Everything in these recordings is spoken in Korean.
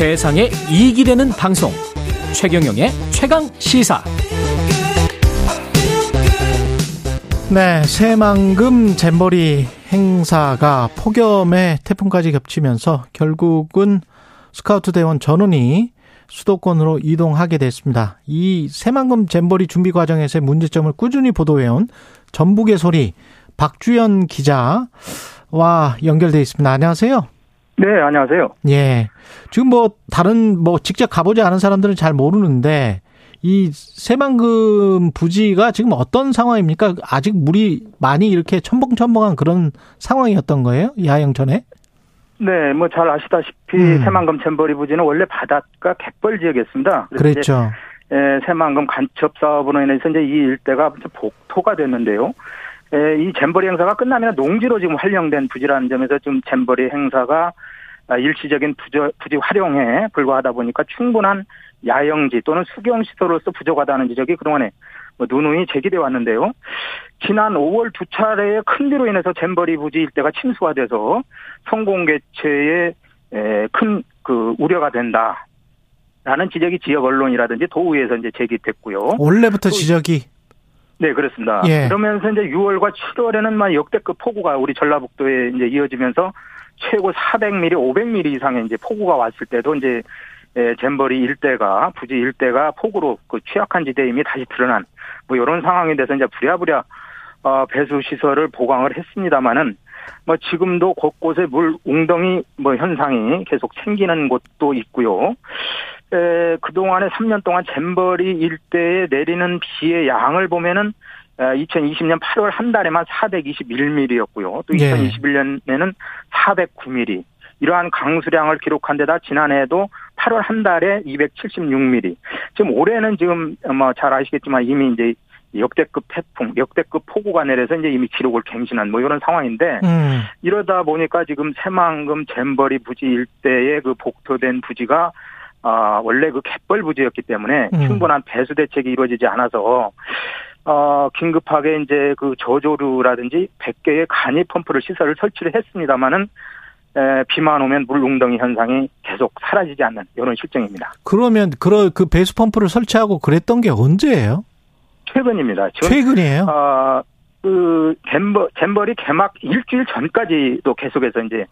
세상에 이익이 되는 방송 최경영의 최강 시사 네, 새만금 잼버리 행사가 폭염에 태풍까지 겹치면서 결국은 스카우트 대원 전원이 수도권으로 이동하게 됐습니다. 이 새만금 잼버리 준비 과정에서의 문제점을 꾸준히 보도해온 전북의 소리 박주연 기자와 연결돼 있습니다. 안녕하세요. 네, 안녕하세요. 예. 지금 뭐 다른 뭐 직접 가보지 않은 사람들은 잘 모르는데 이 새만금 부지가 지금 어떤 상황입니까? 아직 물이 많이 이렇게 첨벙첨벙한 그런 상황이었던 거예요? 야영 전에? 네, 뭐 잘 아시다시피 음. 새만금 잼버리 부지는 원래 바닷가 갯벌 지역이었습니다. 그렇죠. 예, 새만금 간첩 사업으로 인해서 이제 이 일대가 복토가 됐는데요. 예, 이 잼버리 행사가 끝나면 농지로 지금 활용된 부지라는 점에서 좀 잼버리 행사가 일시적인 부지, 부지 활용에 불과하다 보니까 충분한 야영지 또는 수경시설로서 부족하다는 지적이 그동안에 뭐 누누이 제기돼 왔는데요. 지난 5월 두 차례의 큰 비로 인해서 잼버리 부지 일대가 침수가 돼서 성공 개최에 큰 그 우려가 된다. 라는 지적이 지역 언론이라든지 도의에서 이제 제기됐고요. 원래부터 지적이 네, 그렇습니다. 예. 그러면서 이제 6월과 7월에는 막 역대급 폭우가 우리 전라북도에 이제 이어지면서 최고 400mm, 500mm 이상의 이제 폭우가 왔을 때도 이제 예, 잼버리 일대가 부지 일대가 폭우로 그 취약한 지대임이 다시 드러난 뭐 이런 상황이 돼서 이제 부랴부랴 어, 배수 시설을 보강을 했습니다마는 뭐 지금도 곳곳에 물 웅덩이 뭐 현상이 계속 생기는 곳도 있고요. 에, 그동안에 3년 동안 잼버리 일대에 내리는 비의 양을 보면은 2020년 8월 한 달에만 421mm였고요. 또 2021년에는 409mm. 이러한 강수량을 기록한 데다 지난해에도 8월 한 달에 276mm. 지금 올해는 지금 뭐 잘 아시겠지만 이미 이제 역대급 태풍, 역대급 폭우가 내려서 이제 이미 기록을 갱신한 뭐 이런 상황인데 음. 이러다 보니까 지금 새만금 잼버리 부지 일대에 그 복토된 부지가 아 원래 그 갯벌 부지였기 때문에 음. 충분한 배수 대책이 이루어지지 않아서 어 긴급하게 이제 그 저조류라든지 100개의 간이 펌프를 시설을 설치를 했습니다마는 에, 비만 오면 물 웅덩이 현상이 계속 사라지지 않는 이런 실정입니다. 그러면 그런 그 배수 펌프를 설치하고 그랬던 게 언제예요? 최근입니다. 최근이에요? 어, 그 잼버 잼버리 개막 일주일 전까지도 계속해서 이제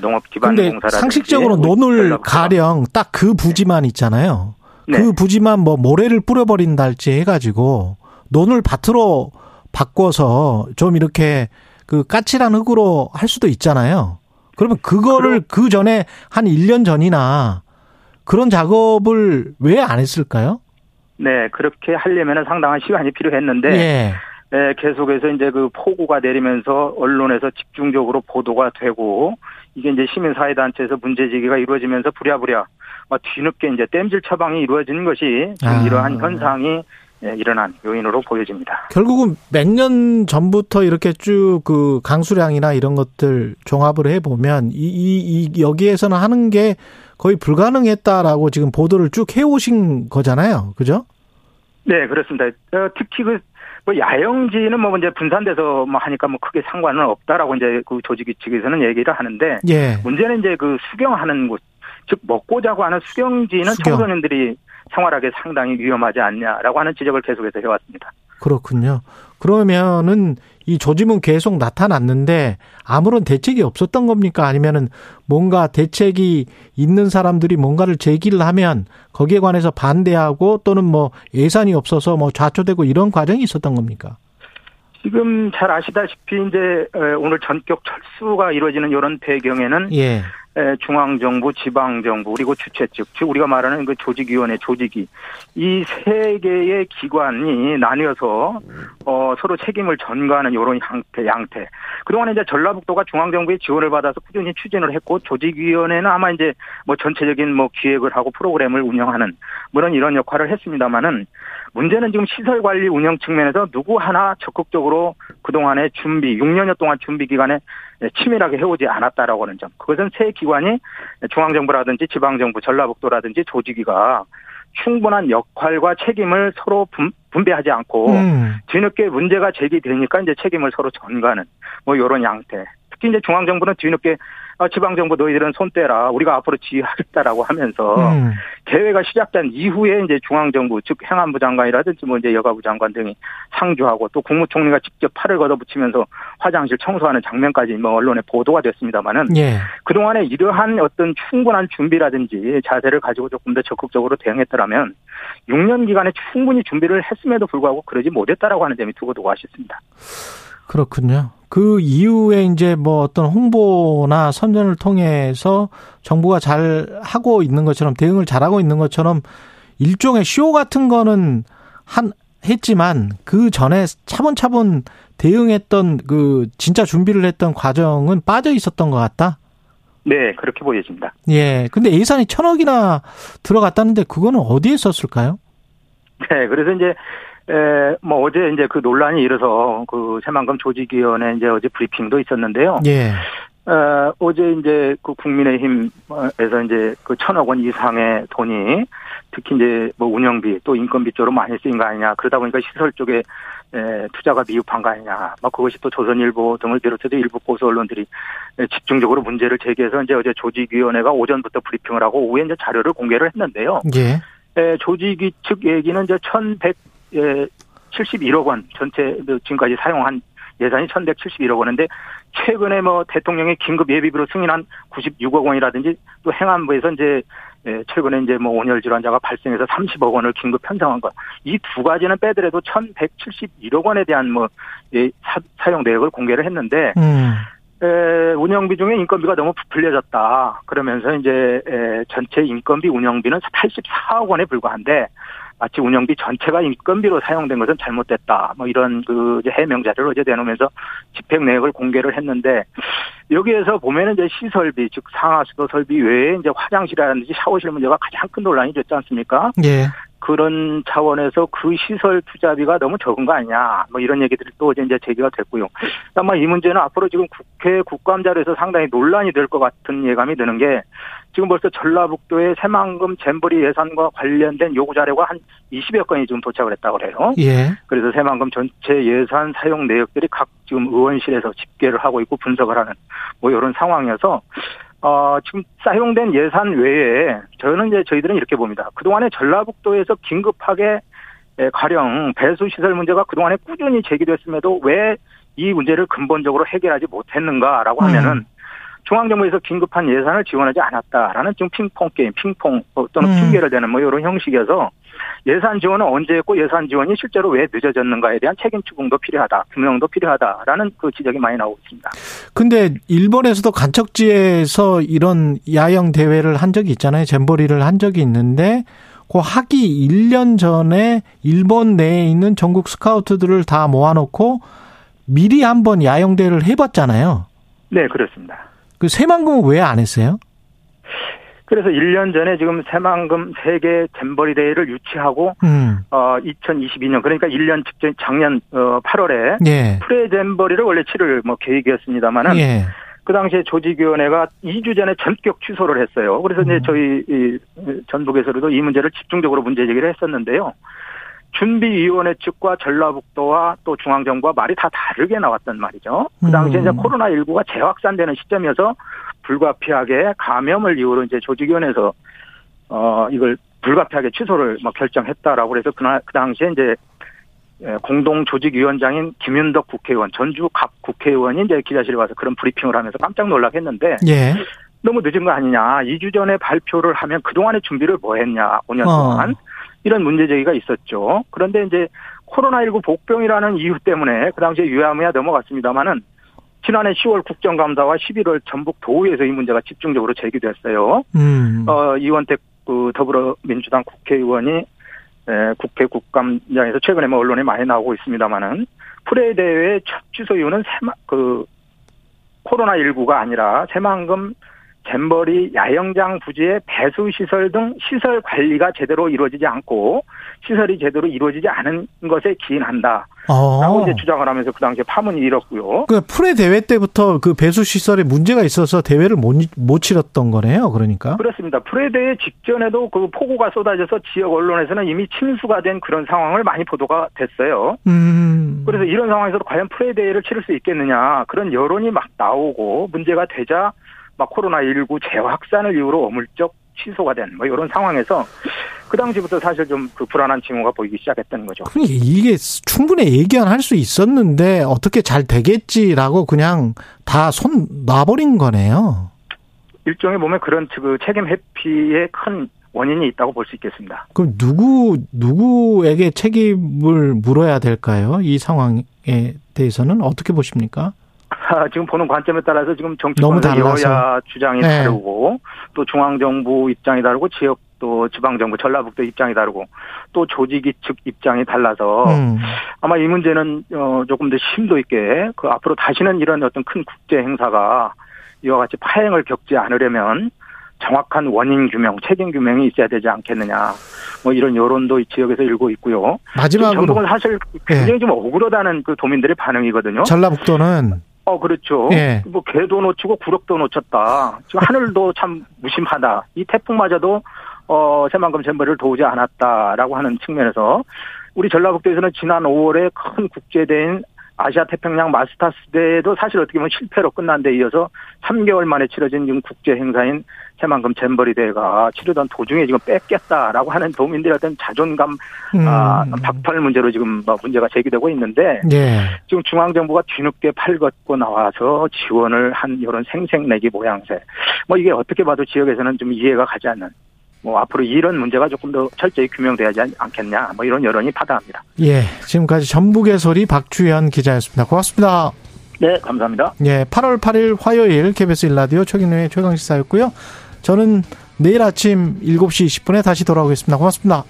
농업 기반 공사라 상식적으로 논을 가령 딱 그 부지만 있잖아요. 네. 그 부지만 뭐 모래를 뿌려버린다 할지 해가지고 논을 밭으로 바꿔서 좀 이렇게 그 까칠한 흙으로 할 수도 있잖아요. 그러면 그거를 그 전에 한 1년 전이나 그런 작업을 왜 안 했을까요? 네, 그렇게 하려면 상당한 시간이 필요했는데 예. 네, 계속해서 이제 그 폭우가 내리면서 언론에서 집중적으로 보도가 되고 이게 이제 시민사회단체에서 문제제기가 이루어지면서 부랴부랴 뒤늦게 이제 땜질 처방이 이루어지는 것이 아. 이러한 현상이 예, 일어난 요인으로 보여집니다. 결국은 몇 년 전부터 이렇게 쭉 그 강수량이나 이런 것들 종합을 해보면 이, 이, 이 여기에서는 하는 게 거의 불가능했다라고 지금 보도를 쭉 해오신 거잖아요. 그죠? 네, 그렇습니다. 어, 특히 그, 뭐 야영지는 뭐 이제 분산돼서 뭐 하니까 뭐 크게 상관은 없다라고 이제 그 조직 측에서는 얘기를 하는데 예. 문제는 이제 그 수경하는 곳, 즉 먹고 자고 하는 수경지는 수경. 청소년들이 생활하기 상당히 위험하지 않냐라고 하는 지적을 계속해서 해왔습니다. 그렇군요. 그러면은 이 조짐은 계속 나타났는데 아무런 대책이 없었던 겁니까? 아니면은 뭔가 대책이 있는 사람들이 뭔가를 제기를 하면 거기에 관해서 반대하고 또는 뭐 예산이 없어서 뭐 좌초되고 이런 과정이 있었던 겁니까? 지금 잘 아시다시피 이제 오늘 전격 철수가 이루어지는 이런 배경에는 예. 중앙정부, 지방정부, 그리고 주최 측, 즉 우리가 말하는 그 조직위원회, 조직위 이세 개의 기관이 나뉘어서 어, 서로 책임을 전가하는 이런 양태, 양태. 그동안 이제 전라북도가 중앙정부의 지원을 받아서 꾸준히 추진을 했고 조직위원회는 아마 이제 뭐 전체적인 뭐 기획을 하고 프로그램을 운영하는 그런 이런 역할을 했습니다만은 문제는 지금 시설 관리 운영 측면에서 누구 하나 적극적으로 그동안의 준비, 6년여 동안 준비 기간에 치밀하게 해오지 않았다라고 하는 점. 그것은 새 기관이 중앙정부라든지 지방정부, 전라북도라든지 조직위가 충분한 역할과 책임을 서로 분배하지 않고 음. 뒤늦게 문제가 제기되니까 이제 책임을 서로 전가하는 뭐 이런 양태. 특히 이제 중앙정부는 뒤늦게 아, 지방정부 너희들은 손 떼라. 우리가 앞으로 지휘하겠다라고 하면서 음. 대회가 시작된 이후에 이제 중앙정부 즉 행안부 장관이라든지 뭐 이제 여가부 장관 등이 상주하고 또 국무총리가 직접 팔을 걷어붙이면서 화장실 청소하는 장면까지 뭐 언론에 보도가 됐습니다만은 예. 그동안에 이러한 어떤 충분한 준비라든지 자세를 가지고 조금 더 적극적으로 대응했더라면 6년 기간에 충분히 준비를 했음에도 불구하고 그러지 못했다라고 하는 점이 두고두고 아쉽습니다. 그렇군요. 그 이후에 이제 뭐 어떤 홍보나 선전을 통해서 정부가 잘 하고 있는 것처럼 대응을 잘하고 있는 것처럼 일종의 쇼 같은 거는 한 했지만 그 전에 차분차분 대응했던 그 진짜 준비를 했던 과정은 빠져 있었던 것 같다. 네, 그렇게 보여집니다. 예. 근데 예산이 천억이나 들어갔다는데 그거는 어디에 썼을까요? 네, 그래서 이제 에, 뭐 어제 이제 그 논란이 일어서 그 새만금 조직위원회 이제 어제 브리핑도 있었는데요. 예. 어, 어제 이제 그 국민의힘에서 이제 그 천억 원 이상의 돈이 특히 이제 뭐 운영비 또 인건비 쪽으로 많이 쓰인 거 아니냐 그러다 보니까 시설 쪽에 에, 투자가 미흡한 거 아니냐 뭐 그것이 또 조선일보 등을 비롯해서 일부 보수 언론들이 집중적으로 문제를 제기해서 이제 어제 조직위원회가 오전부터 브리핑을 하고 오후에 이제 자료를 공개를 했는데요. 예. 에, 조직위 측 얘기는 이제 1,100 예, 71억 원 전체 그 지금까지 사용한 예산이 1,171억 원인데 최근에 뭐 대통령의 긴급 예비비로 승인한 96억 원이라든지 또 행안부에서 이제 예, 최근에 이제 뭐 온열 질환자가 발생해서 30억 원을 긴급 편성한 것. 이 두 가지는 빼더라도 1,171억 원에 대한 뭐 예, 사, 용 내역을 공개를 했는데 음. 에, 운영비 중에 인건비가 너무 부풀려졌다. 그러면서 이제 에, 전체 인건비 운영비는 84억 원에 불과한데 마치 운영비 전체가 인건비로 사용된 것은 잘못됐다. 뭐 이런 그 해명 자료를 어제 내놓으면서 집행 내역을 공개를 했는데 여기에서 보면은 이제 시설비 즉 상하수도 설비 외에 이제 화장실이라든지 샤워실 문제가 가장 큰 논란이 됐지 않습니까? 예. 그런 차원에서 그 시설 투자비가 너무 적은 거 아니냐, 뭐 이런 얘기들이 또 이제 제기가 됐고요. 아마 이 문제는 앞으로 지금 국회 국감자료에서 상당히 논란이 될 것 같은 예감이 드는 게 지금 벌써 전라북도의 새만금 잼버리 예산과 관련된 요구 자료가 한 20여 건이 지금 도착을 했다고 그래요. 예. 그래서 새만금 전체 예산 사용 내역들이 각 지금 의원실에서 집계를 하고 있고 분석을 하는 뭐 이런 상황이어서 어, 지금 사용된 예산 외에 저는 이제 저희들은 이렇게 봅니다. 그동안에 전라북도에서 긴급하게 가령 배수 시설 문제가 그동안에 꾸준히 제기됐음에도 왜 이 문제를 근본적으로 해결하지 못했는가라고 하면은 음. 중앙정부에서 긴급한 예산을 지원하지 않았다라는 지금 핑퐁 게임, 핑퐁 또는 음. 핑계를 대는 뭐 이런 형식이어서 예산 지원은 언제 했고 예산 지원이 실제로 왜 늦어졌는가에 대한 책임 추궁도 필요하다, 규명도 필요하다라는 그 지적이 많이 나오고 있습니다. 근데 일본에서도 간척지에서 이런 야영 대회를 한 적이 있잖아요. 잼버리를 한 적이 있는데 그 하기 1년 전에 일본 내에 있는 전국 스카우트들을 다 모아놓고 미리 한번 야영 대회를 해봤잖아요. 네, 그렇습니다. 그 새만금은 왜 안 했어요? 그래서 1년 전에 지금 새만금 세계 잼버리 대회를 유치하고 음. 어 2022년 그러니까 1년 직전 작년 어 8월에 예. 프레 잼버리를 원래 치를 뭐 계획이었습니다만은 예. 그 당시에 조직위원회가 2주 전에 전격 취소를 했어요. 그래서 이제 음. 저희 이 전북에서도 이 문제를 집중적으로 문제 제기를 했었는데요. 준비위원회 측과 전라북도와 또 중앙정부와 말이 다 다르게 나왔단 말이죠. 그 당시에 음. 이제 코로나19가 재확산되는 시점이어서 불가피하게 감염을 이유로 이제 조직위원회에서 어 이걸 불가피하게 취소를 막 결정했다라고 그래서 그날 그 당시에 이제 예, 공동 조직위원장인 김윤덕 국회의원 전주 갑 국회의원이 이제 기자실에 와서 그런 브리핑을 하면서 깜짝 놀라겠는데 예. 너무 늦은 거 아니냐. 2주 전에 발표를 하면 그동안의 준비를 뭐 했냐. 5년 어. 동안. 이런 문제 제기가 있었죠. 그런데 이제 코로나19 복병이라는 이유 때문에 그 당시에 유야무야 넘어갔습니다마는 지난해 10월 국정감사와 11월 전북 도의에서 이 문제가 집중적으로 제기됐어요. 음. 어, 이원택 그 더불어민주당 국회의원이 에, 국회 국감장에서 최근에 뭐 언론에 많이 나오고 있습니다만은 프레 대회 첫 취소 이유는 새마, 그 코로나19가 아니라 새만금 잼버리 야영장 부지의 배수 시설 등 시설 관리가 제대로 이루어지지 않고 시설이 제대로 이루어지지 않은 것에 기인한다. 어. 라고 이제 주장을 하면서 그 당시에 파문이 일었고요. 그 프레 대회 때부터 그 배수 시설에 문제가 있어서 대회를 못, 못 치렀던 거네요. 그러니까. 그렇습니다. 프레 대회 직전에도 그 폭우가 쏟아져서 지역 언론에서는 이미 침수가 된 그런 상황을 많이 보도가 됐어요. 음. 그래서 이런 상황에서도 과연 프레 대회를 치를 수 있겠느냐 그런 여론이 막 나오고 문제가 되자 막 코로나19 재확산을 이유로 어물쩍 취소가 된 뭐 이런 상황에서 그 당시부터 사실 좀 그 불안한 징후가 보이기 시작했던 거죠. 이게 충분히 예견할 수 있었는데 어떻게 잘 되겠지라고 그냥 다 손 놔버린 거네요. 일종의 몸에 그런 그 책임 회피의 큰 원인이 있다고 볼 수 있겠습니다. 그럼 누구 누구에게 책임을 물어야 될까요? 이 상황에 대해서는 어떻게 보십니까? 지금 보는 관점에 따라서 지금 정치권의 여야 주장이 네. 다르고 또 중앙 정부 입장이 다르고 지역 또 지방 정부 전라북도 입장이 다르고 또 조직이 측 입장이 달라서 음. 아마 이 문제는 어 조금 더 심도 있게 그 앞으로 다시는 이런 어떤 큰 국제 행사가 이와 같이 파행을 겪지 않으려면 정확한 원인 규명, 책임 규명이 있어야 되지 않겠느냐. 뭐 이런 여론도 이 지역에서 일고 있고요. 마지막으로 전북은 사실 굉장히 예. 좀 억울하다는 그 도민들의 반응이거든요. 전라북도는 어, 그렇죠. 예. 뭐, 개도 놓치고 구력도 놓쳤다. 지금 하늘도 참 무심하다. 이 태풍마저도, 어, 새만금 잼버리를 도우지 않았다라고 하는 측면에서, 우리 전라북도에서는 지난 5월에 큰 국제대회인 아시아 태평양 마스터스 대회도 사실 어떻게 보면 실패로 끝난 데 이어서 3개월 만에 치러진 지금 국제 행사인 새만금 잼버리 대회가 치르던 도중에 지금 뺏겼다라고 하는 도민들의 어떤 자존감 음. 아, 박탈 문제로 지금 뭐 문제가 제기되고 있는데 예. 지금 중앙 정부가 뒤늦게 팔걷고 나와서 지원을 한 이런 생색내기 모양새 뭐 이게 어떻게 봐도 지역에서는 좀 이해가 가지 않는 뭐 앞으로 이런 문제가 조금 더 철저히 규명돼야지 않겠냐 뭐 이런 여론이 파다합니다. 예, 지금까지 전북의 소리 박주현 기자였습니다. 고맙습니다. 네, 감사합니다. 예, 8월 8일 화요일 KBS 일라디오 최경련의 최강시사였고요. 저는 내일 아침 7시 20분에 다시 돌아오겠습니다. 고맙습니다.